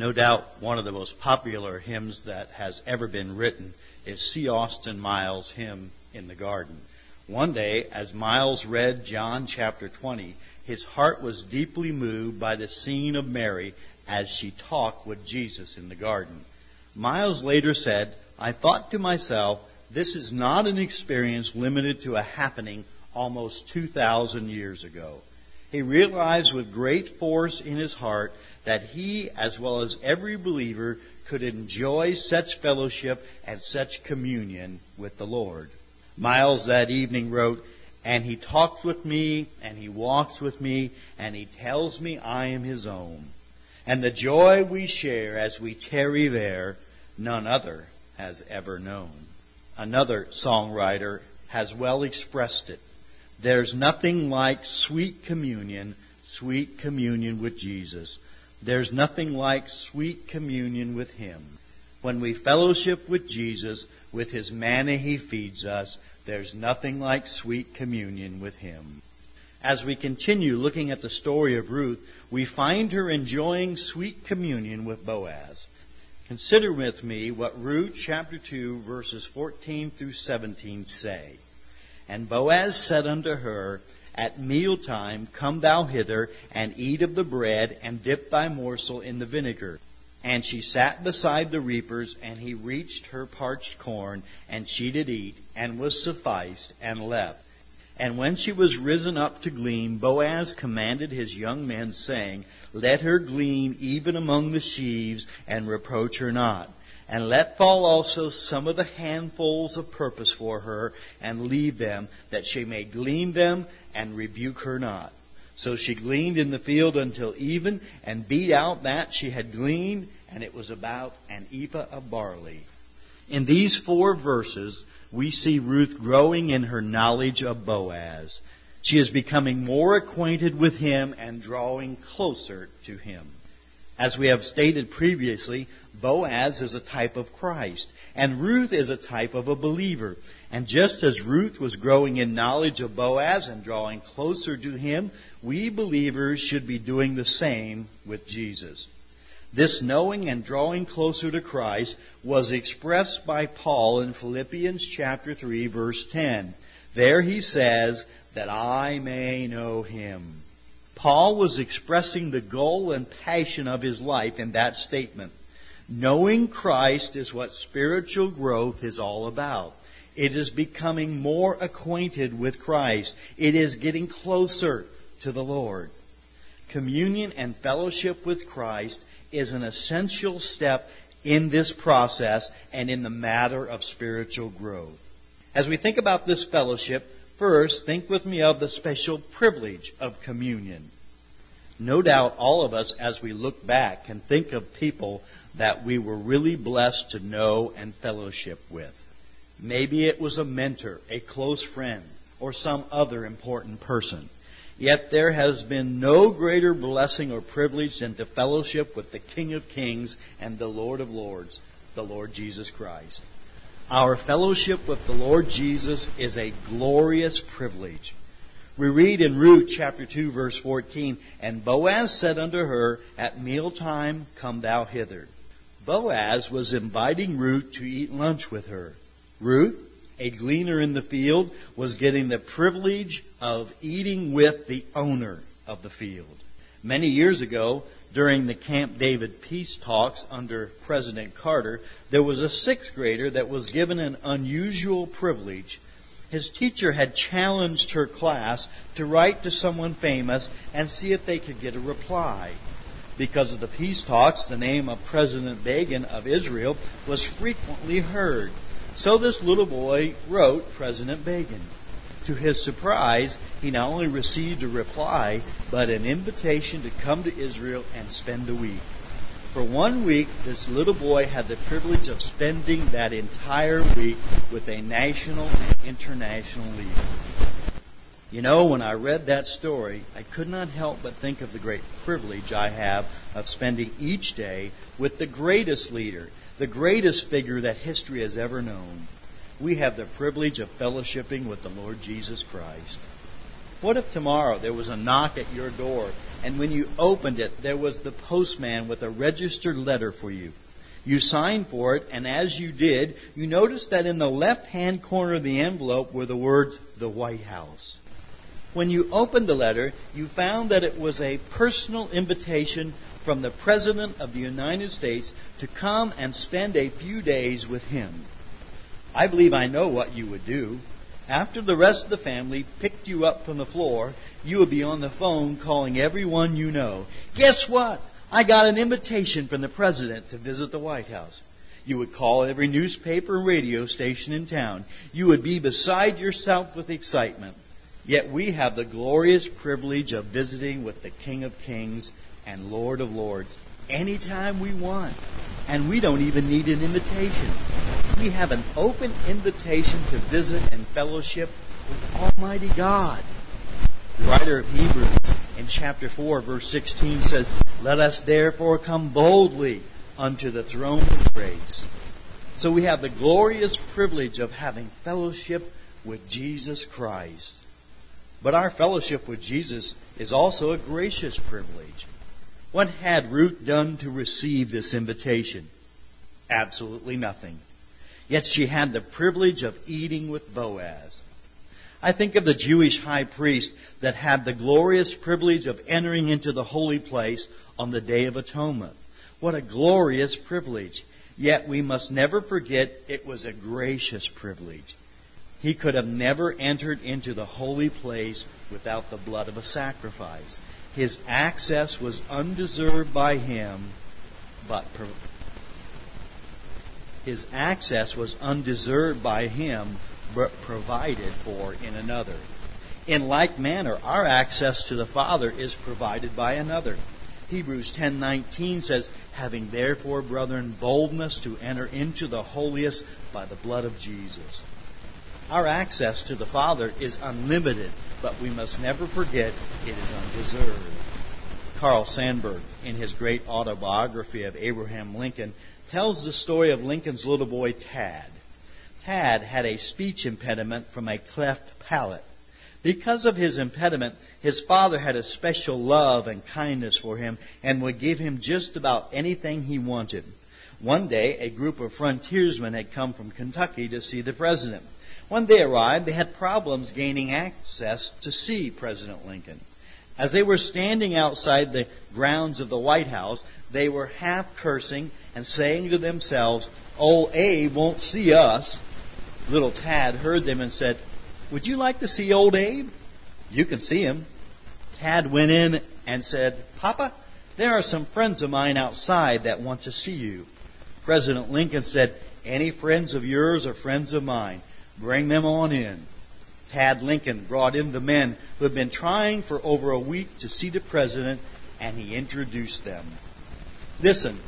No doubt one of the most popular hymns that has ever been written is C. Austin Miles' hymn in the garden. One day, as Miles read John chapter 20, his heart was deeply moved by the scene of Mary as she talked with Jesus in the garden. Miles later said, I thought to myself, this is not an experience limited to a happening almost 2,000 years ago. He realized with great force in his heart that he, as well as every believer, could enjoy such fellowship and such communion with the Lord. Miles that evening wrote, And he talks with me, and he walks with me, and he tells me I am his own. And the joy we share as we tarry there, none other has ever known. Another songwriter has well expressed it. There's nothing like sweet communion, sweet communion with Jesus. There's nothing like sweet communion with Him. When we fellowship with Jesus, with His manna He feeds us, there's nothing like sweet communion with Him. As we continue looking at the story of Ruth, we find her enjoying sweet communion with Boaz. Consider with me what Ruth chapter 2 verses 14 through 17 say. And Boaz said unto her, At mealtime come thou hither, and eat of the bread, and dip thy morsel in the vinegar. And she sat beside the reapers, and he reached her parched corn, and she did eat, and was sufficed, and left. And when she was risen up to glean, Boaz commanded his young men, saying, Let her glean even among the sheaves, and reproach her not. And let fall also some of the handfuls of purpose for her, and leave them, that she may glean them, and rebuke her not. So she gleaned in the field until even, and beat out that she had gleaned, and it was about an ephah of barley. In these four verses, we see Ruth growing in her knowledge of Boaz. She is becoming more acquainted with him and drawing closer to him. As we have stated previously, Boaz is a type of Christ, and Ruth is a type of a believer. And just as Ruth was growing in knowledge of Boaz and drawing closer to him, we believers should be doing the same with Jesus. This knowing and drawing closer to Christ was expressed by Paul in Philippians chapter 3 verse 10. There he says, that I may know him. Paul was expressing the goal and passion of his life in that statement. Knowing Christ is what spiritual growth is all about. It is becoming more acquainted with Christ. It is getting closer to the Lord. Communion and fellowship with Christ is an essential step in this process and in the matter of spiritual growth. As we think about this fellowship, first think with me of the special privilege of communion. No doubt all of us, as we look back, can think of people that we were really blessed to know and fellowship with. Maybe it was a mentor, a close friend, or some other important person. Yet there has been no greater blessing or privilege than to fellowship with the King of Kings and the Lord of Lords, the Lord Jesus Christ. Our fellowship with the Lord Jesus is a glorious privilege. We read in Ruth chapter 2 verse 14, And Boaz said unto her, At mealtime come thou hither. Boaz was inviting Ruth to eat lunch with her. Ruth, a gleaner in the field, was getting the privilege of eating with the owner of the field. Many years ago, during the Camp David peace talks under President Carter, there was a sixth grader that was given an unusual privilege. His teacher had challenged her class to write to someone famous and see if they could get a reply. Because of the peace talks, the name of President Begin of Israel was frequently heard. So this little boy wrote President Begin. To his surprise, he not only received a reply, but an invitation to come to Israel and spend a week. For one week, this little boy had the privilege of spending that entire week with a national and international leader. You know, when I read that story, I could not help but think of the great privilege I have of spending each day with the greatest leader the greatest figure that history has ever known, we have the privilege of fellowshipping with the Lord Jesus Christ. What if tomorrow there was a knock at your door, and when you opened it, there was the postman with a registered letter for you? You signed for it, and as you did, you noticed that in the left hand corner of the envelope were the words, The White House. When you opened the letter, you found that it was a personal invitation from the President of the United States to come and spend a few days with him. I believe I know what you would do. After the rest of the family picked you up from the floor, you would be on the phone calling everyone you know. Guess what? I got an invitation from the president to visit the White House. You would call every newspaper and radio station in town. You would be beside yourself with excitement. Yet we have the glorious privilege of visiting with the King of Kings and Lord of Lords anytime we want. And we don't even need an invitation. We have an open invitation to visit and fellowship with Almighty God. The writer of Hebrews in chapter 4, verse 16 says, Let us therefore come boldly unto the throne of grace. So we have the glorious privilege of having fellowship with Jesus Christ. But our fellowship with Jesus is also a gracious privilege. What had Ruth done to receive this invitation? Absolutely nothing. Yet she had the privilege of eating with Boaz. I think of the Jewish high priest that had the glorious privilege of entering into the holy place on the Day of Atonement. What a glorious privilege. Yet we must never forget it was a gracious privilege. He could have never entered into the holy place without the blood of a sacrifice. His access was undeserved by him, but his access was undeserved by him, but provided for in another. In like manner, our access to the Father is provided by another. Hebrews 10:19 says, "Having therefore, brethren, boldness to enter into the holiest by the blood of Jesus." Our access to the Father is unlimited, but we must never forget it is undeserved. Carl Sandburg, in his great autobiography of Abraham Lincoln, tells the story of Lincoln's little boy Tad. Tad had a speech impediment from a cleft palate. Because of his impediment, his father had a special love and kindness for him and would give him just about anything he wanted. One day, a group of frontiersmen had come from Kentucky to see the president. When they arrived, they had problems gaining access to see President Lincoln. As they were standing outside the grounds of the White House, they were half cursing and saying to themselves, Old Abe won't see us. Little Tad heard them and said, Would you like to see old Abe? You can see him. Tad went in and said, Papa, there are some friends of mine outside that want to see you. President Lincoln said, Any friends of yours are friends of mine. Bring them on in. Tad Lincoln brought in the men who had been trying for over a week to see the president, and he introduced them. Listen,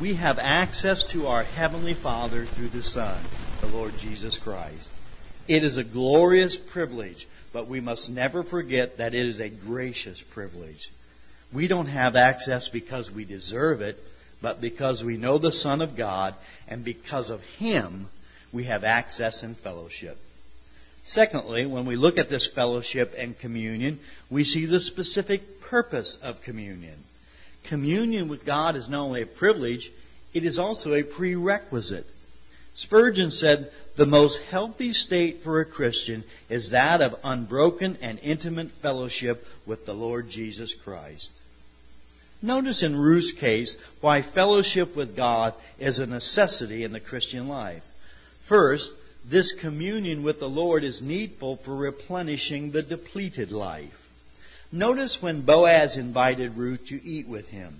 we have access to our Heavenly Father through the Son, the Lord Jesus Christ. It is a glorious privilege, but we must never forget that it is a gracious privilege. We don't have access because we deserve it, but because we know the Son of God, and because of Him, we have access and fellowship. Secondly, when we look at this fellowship and communion, we see the specific purpose of communion. Communion with God is not only a privilege, it is also a prerequisite. Spurgeon said, the most healthy state for a Christian is that of unbroken and intimate fellowship with the Lord Jesus Christ. Notice in Ruth's case why fellowship with God is a necessity in the Christian life. First, this communion with the Lord is needful for replenishing the depleted life. Notice when Boaz invited Ruth to eat with him.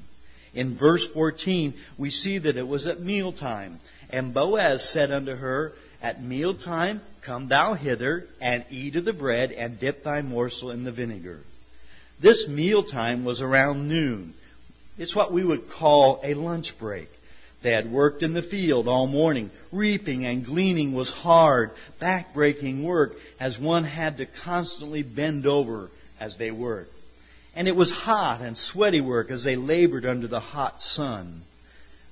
In verse 14, we see that it was at mealtime. And Boaz said unto her, At mealtime come thou hither, and eat of the bread, and dip thy morsel in the vinegar. This mealtime was around noon. It's what we would call a lunch break. They had worked in the field all morning. Reaping and gleaning was hard, back-breaking work as one had to constantly bend over as they worked. And it was hot and sweaty work as they labored under the hot sun.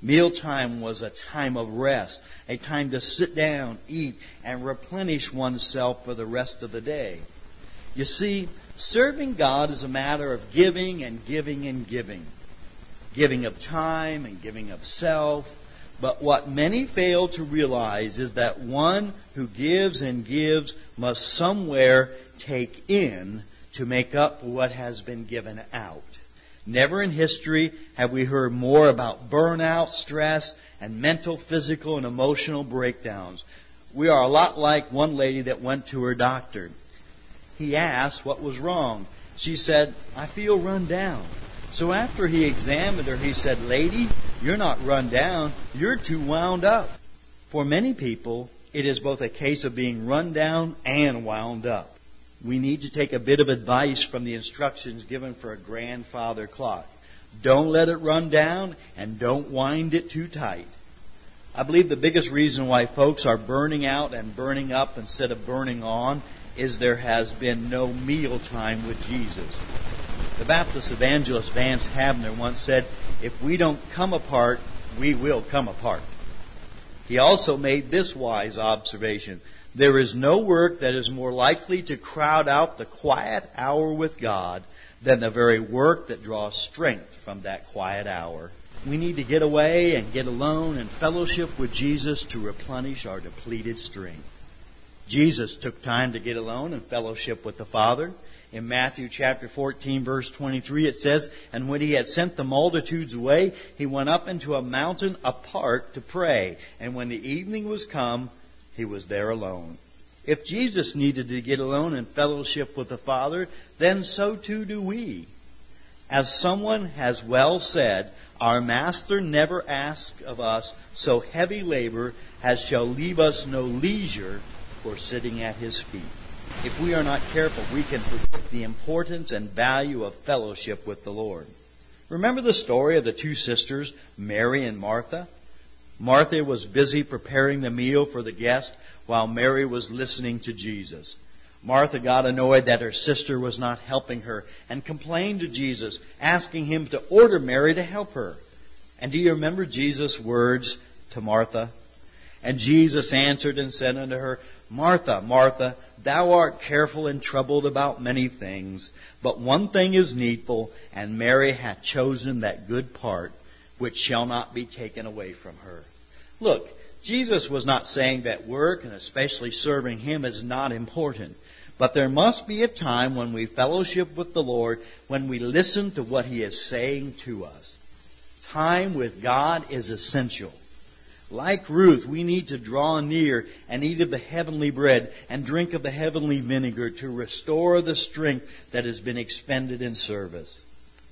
Mealtime was a time of rest, a time to sit down, eat, and replenish oneself for the rest of the day. You see, Serving God is a matter of giving and giving and giving. Giving of time and giving of self. But what many fail to realize is that one who gives and gives must somewhere take in to make up what has been given out. Never in history have we heard more about burnout, stress, and mental, physical, and emotional breakdowns. We are a lot like one lady that went to her doctor. He asked what was wrong. She said, I feel run down. So after he examined her, he said, Lady, you're not run down, you're too wound up. For many people, it is both a case of being run down and wound up we need to take a bit of advice from the instructions given for a grandfather clock. Don't let it run down and don't wind it too tight. I believe the biggest reason why folks are burning out and burning up instead of burning on is there has been no meal time with Jesus. The Baptist evangelist Vance Havner once said, if we don't come apart, we will come apart. He also made this wise observation. There is no work that is more likely to crowd out the quiet hour with God than the very work that draws strength from that quiet hour. We need to get away and get alone and fellowship with Jesus to replenish our depleted strength. Jesus took time to get alone and fellowship with the Father. In Matthew chapter 14 verse 23 it says, And when he had sent the multitudes away, he went up into a mountain apart to pray. And when the evening was come, he was there alone. If Jesus needed to get alone and fellowship with the Father, then so too do we. As someone has well said, our Master never asked of us so heavy labor as shall leave us no leisure for sitting at his feet. If we are not careful, we can forget the importance and value of fellowship with the Lord. Remember the story of the two sisters, Mary and Martha? Martha was busy preparing the meal for the guest while Mary was listening to Jesus. Martha got annoyed that her sister was not helping her and complained to Jesus, asking him to order Mary to help her. And do you remember Jesus' words to Martha? And Jesus answered and said unto her, Martha, Martha, thou art careful and troubled about many things, but one thing is needful, and Mary hath chosen that good part which shall not be taken away from her. Look, Jesus was not saying that work, and especially serving Him, is not important. But there must be a time when we fellowship with the Lord, when we listen to what He is saying to us. Time with God is essential. Like Ruth, we need to draw near and eat of the heavenly bread and drink of the heavenly vinegar to restore the strength that has been expended in service.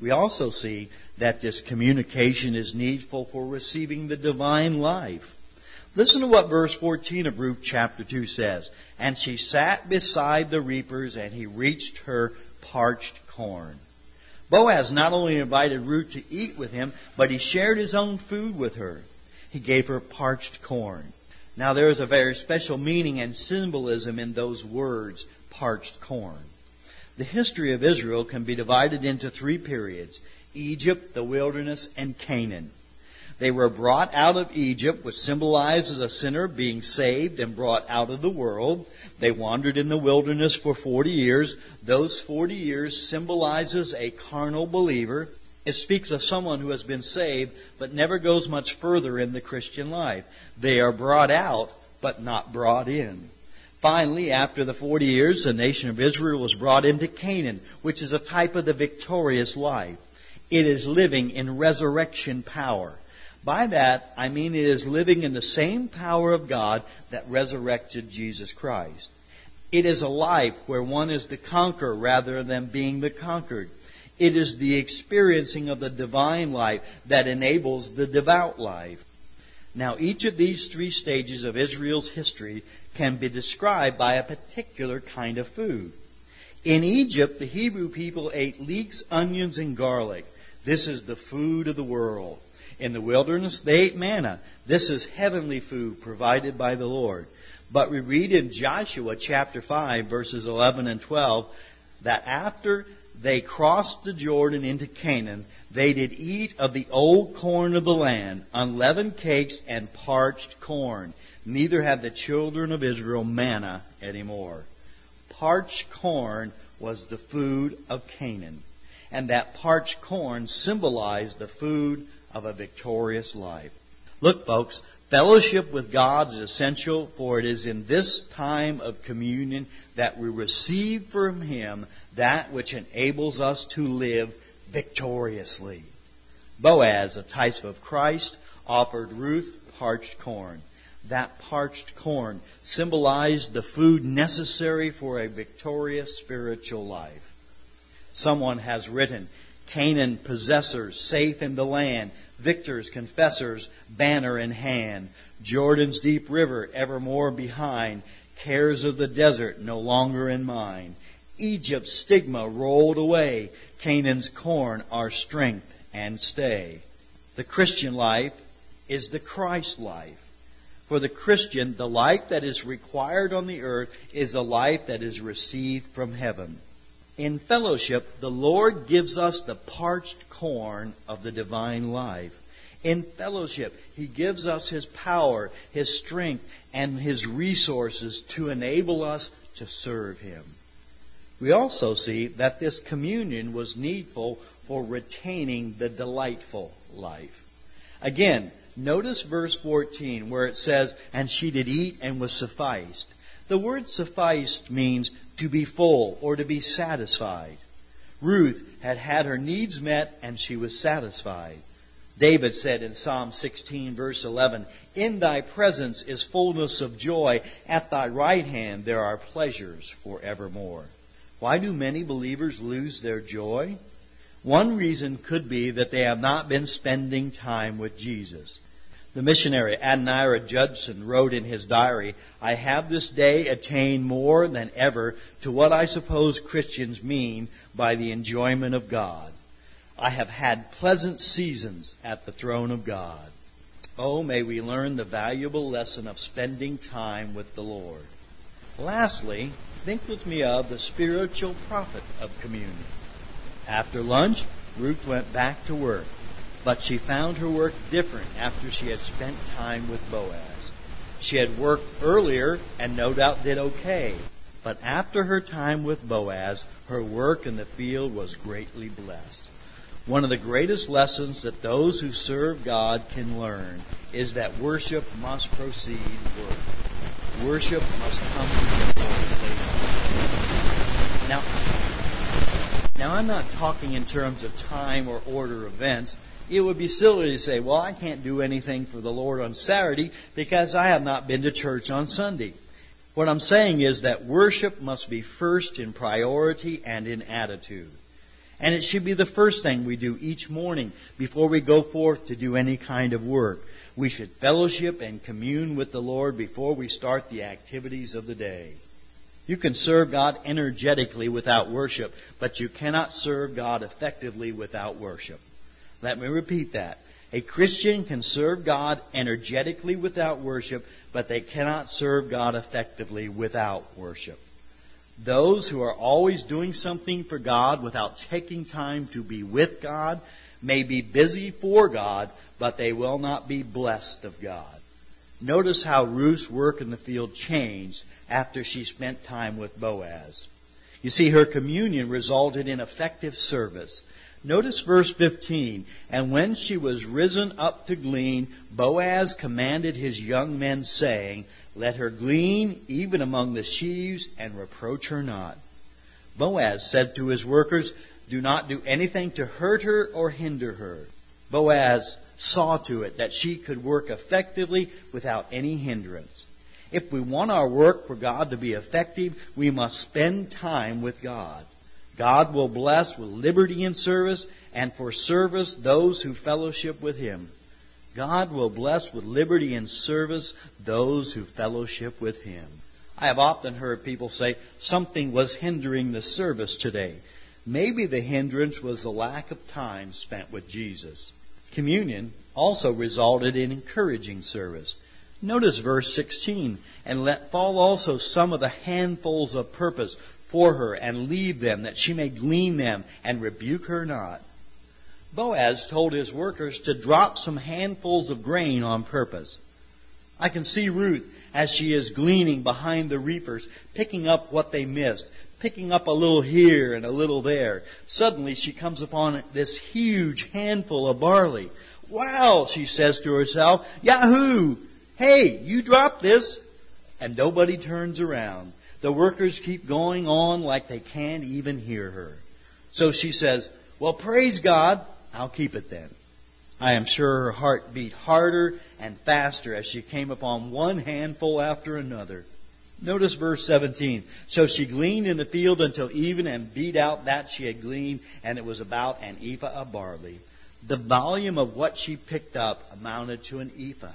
We also see that this communication is needful for receiving the divine life. Listen to what verse 14 of Ruth chapter 2 says. And she sat beside the reapers, and he reached her parched corn. Boaz not only invited Ruth to eat with him, but he shared his own food with her. He gave her parched corn. Now there is a very special meaning and symbolism in those words, parched corn. The history of Israel can be divided into three periods Egypt, the wilderness, and Canaan. They were brought out of Egypt, which symbolizes a sinner being saved and brought out of the world. They wandered in the wilderness for 40 years. Those 40 years symbolizes a carnal believer. It speaks of someone who has been saved but never goes much further in the Christian life. They are brought out but not brought in. Finally, after the 40 years, the nation of Israel was brought into Canaan, which is a type of the victorious life. It is living in resurrection power. By that, I mean it is living in the same power of God that resurrected Jesus Christ. It is a life where one is the conqueror rather than being the conquered. It is the experiencing of the divine life that enables the devout life. Now, each of these three stages of Israel's history can be described by a particular kind of food. In Egypt, the Hebrew people ate leeks, onions, and garlic. This is the food of the world. In the wilderness, they ate manna. This is heavenly food provided by the Lord. But we read in Joshua chapter 5, verses 11 and 12, that after they crossed the Jordan into Canaan, they did eat of the old corn of the land, unleavened cakes and parched corn neither had the children of Israel manna anymore. Parched corn was the food of Canaan, and that parched corn symbolized the food of a victorious life. Look, folks, fellowship with God is essential, for it is in this time of communion that we receive from Him that which enables us to live victoriously. Boaz, a type of Christ, offered Ruth parched corn. That parched corn symbolized the food necessary for a victorious spiritual life. Someone has written, Canaan possessors safe in the land, victors, confessors, banner in hand, Jordan's deep river evermore behind, cares of the desert no longer in mind. Egypt's stigma rolled away, Canaan's corn our strength and stay. The Christian life is the Christ life. For the Christian, the life that is required on the earth is a life that is received from heaven. In fellowship, the Lord gives us the parched corn of the divine life. In fellowship, He gives us His power, His strength, and His resources to enable us to serve Him. We also see that this communion was needful for retaining the delightful life. Again, notice verse 14 where it says, And she did eat and was sufficed. The word sufficed means to be full or to be satisfied. Ruth had had her needs met and she was satisfied. David said in Psalm 16 verse 11, In thy presence is fullness of joy. At thy right hand there are pleasures forevermore. Why do many believers lose their joy? One reason could be that they have not been spending time with Jesus. The missionary Adoniram Judson wrote in his diary, I have this day attained more than ever to what I suppose Christians mean by the enjoyment of God. I have had pleasant seasons at the throne of God. Oh, may we learn the valuable lesson of spending time with the Lord. Lastly, think with me of the spiritual profit of communion. After lunch, Ruth went back to work, but she found her work different after she had spent time with Boaz. She had worked earlier and no doubt did okay, but after her time with Boaz, her work in the field was greatly blessed. One of the greatest lessons that those who serve God can learn is that worship must proceed work. Worship must come before Now, now, I'm not talking in terms of time or order events. It would be silly to say, well, I can't do anything for the Lord on Saturday because I have not been to church on Sunday. What I'm saying is that worship must be first in priority and in attitude. And it should be the first thing we do each morning before we go forth to do any kind of work. We should fellowship and commune with the Lord before we start the activities of the day. You can serve God energetically without worship, but you cannot serve God effectively without worship. Let me repeat that. A Christian can serve God energetically without worship, but they cannot serve God effectively without worship. Those who are always doing something for God without taking time to be with God may be busy for God, but they will not be blessed of God. Notice how Ruth's work in the field changed after she spent time with Boaz. You see, her communion resulted in effective service. Notice verse 15. And when she was risen up to glean, Boaz commanded his young men, saying, Let her glean even among the sheaves, and reproach her not. Boaz said to his workers, Do not do anything to hurt her or hinder her. Boaz saw to it that she could work effectively without any hindrance. If we want our work for God to be effective, we must spend time with God. God will bless with liberty in service, and for service those who fellowship with Him. God will bless with liberty and service those who fellowship with Him. I have often heard people say something was hindering the service today. Maybe the hindrance was the lack of time spent with Jesus. Communion also resulted in encouraging service. Notice verse 16, and let fall also some of the handfuls of purpose for her, and leave them, that she may glean them, and rebuke her not. Boaz told his workers to drop some handfuls of grain on purpose. I can see Ruth as she is gleaning behind the reapers, picking up what they missed, picking up a little here and a little there. Suddenly she comes upon this huge handful of barley. Wow, she says to herself, Yahoo! Hey, you dropped this! And nobody turns around. The workers keep going on like they can't even hear her. So she says, Well, praise God, I'll keep it then. I am sure her heart beat harder and faster as she came upon one handful after another. Notice verse 17. So she gleaned in the field until even and beat out that she had gleaned, and it was about an ephah of barley. The volume of what she picked up amounted to an ephah.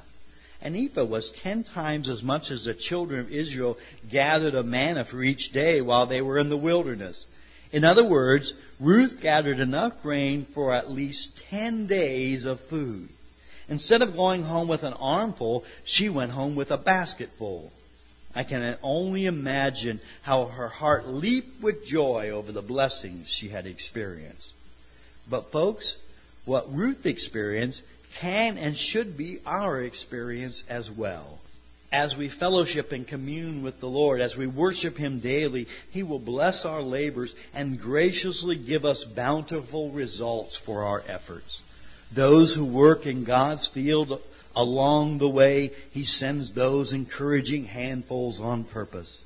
An ephah was ten times as much as the children of Israel gathered of manna for each day while they were in the wilderness. In other words, Ruth gathered enough grain for at least ten days of food. Instead of going home with an armful, she went home with a basketful. I can only imagine how her heart leaped with joy over the blessings she had experienced. But folks, what Ruth experienced can and should be our experience as well. As we fellowship and commune with the Lord, as we worship Him daily, He will bless our labors and graciously give us bountiful results for our efforts. Those who work in God's field along the way, He sends those encouraging handfuls on purpose.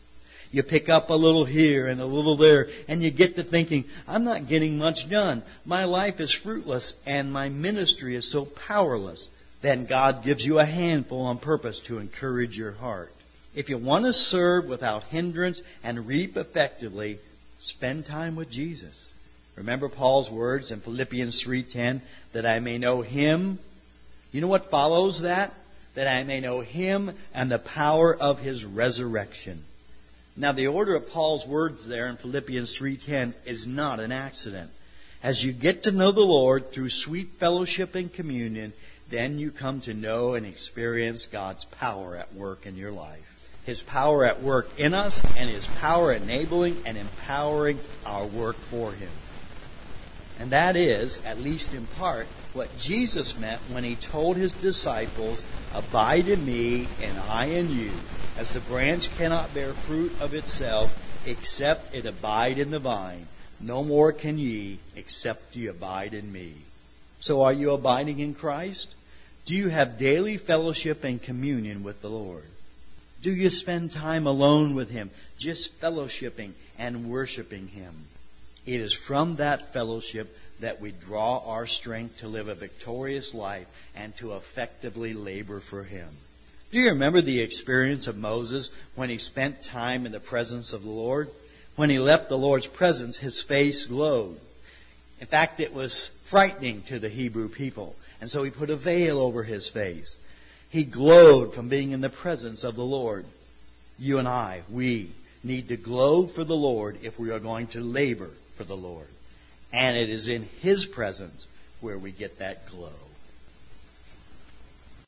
You pick up a little here and a little there, and you get to thinking, I'm not getting much done. My life is fruitless, and my ministry is so powerless. Then God gives you a handful on purpose to encourage your heart. If you want to serve without hindrance and reap effectively, spend time with Jesus. Remember Paul's words in Philippians 3:10 that I may know him you know what follows that? That I may know him and the power of his resurrection. Now the order of Paul's words there in Philippians 3:10 is not an accident. As you get to know the Lord through sweet fellowship and communion, then you come to know and experience God's power at work in your life. His power at work in us and His power enabling and empowering our work for Him. And that is, at least in part, what Jesus meant when he told his disciples, Abide in me and I in you, as the branch cannot bear fruit of itself except it abide in the vine. No more can ye except ye abide in me. So are you abiding in Christ? Do you have daily fellowship and communion with the Lord? Do you spend time alone with Him, just fellowshipping and worshiping Him? It is from that fellowship that we draw our strength to live a victorious life and to effectively labor for Him. Do you remember the experience of Moses when he spent time in the presence of the Lord? When he left the Lord's presence, his face glowed. In fact, it was frightening to the Hebrew people. And so he put a veil over his face. He glowed from being in the presence of the Lord. You and I, we need to glow for the Lord if we are going to labor for the Lord. And it is in His presence where we get that glow.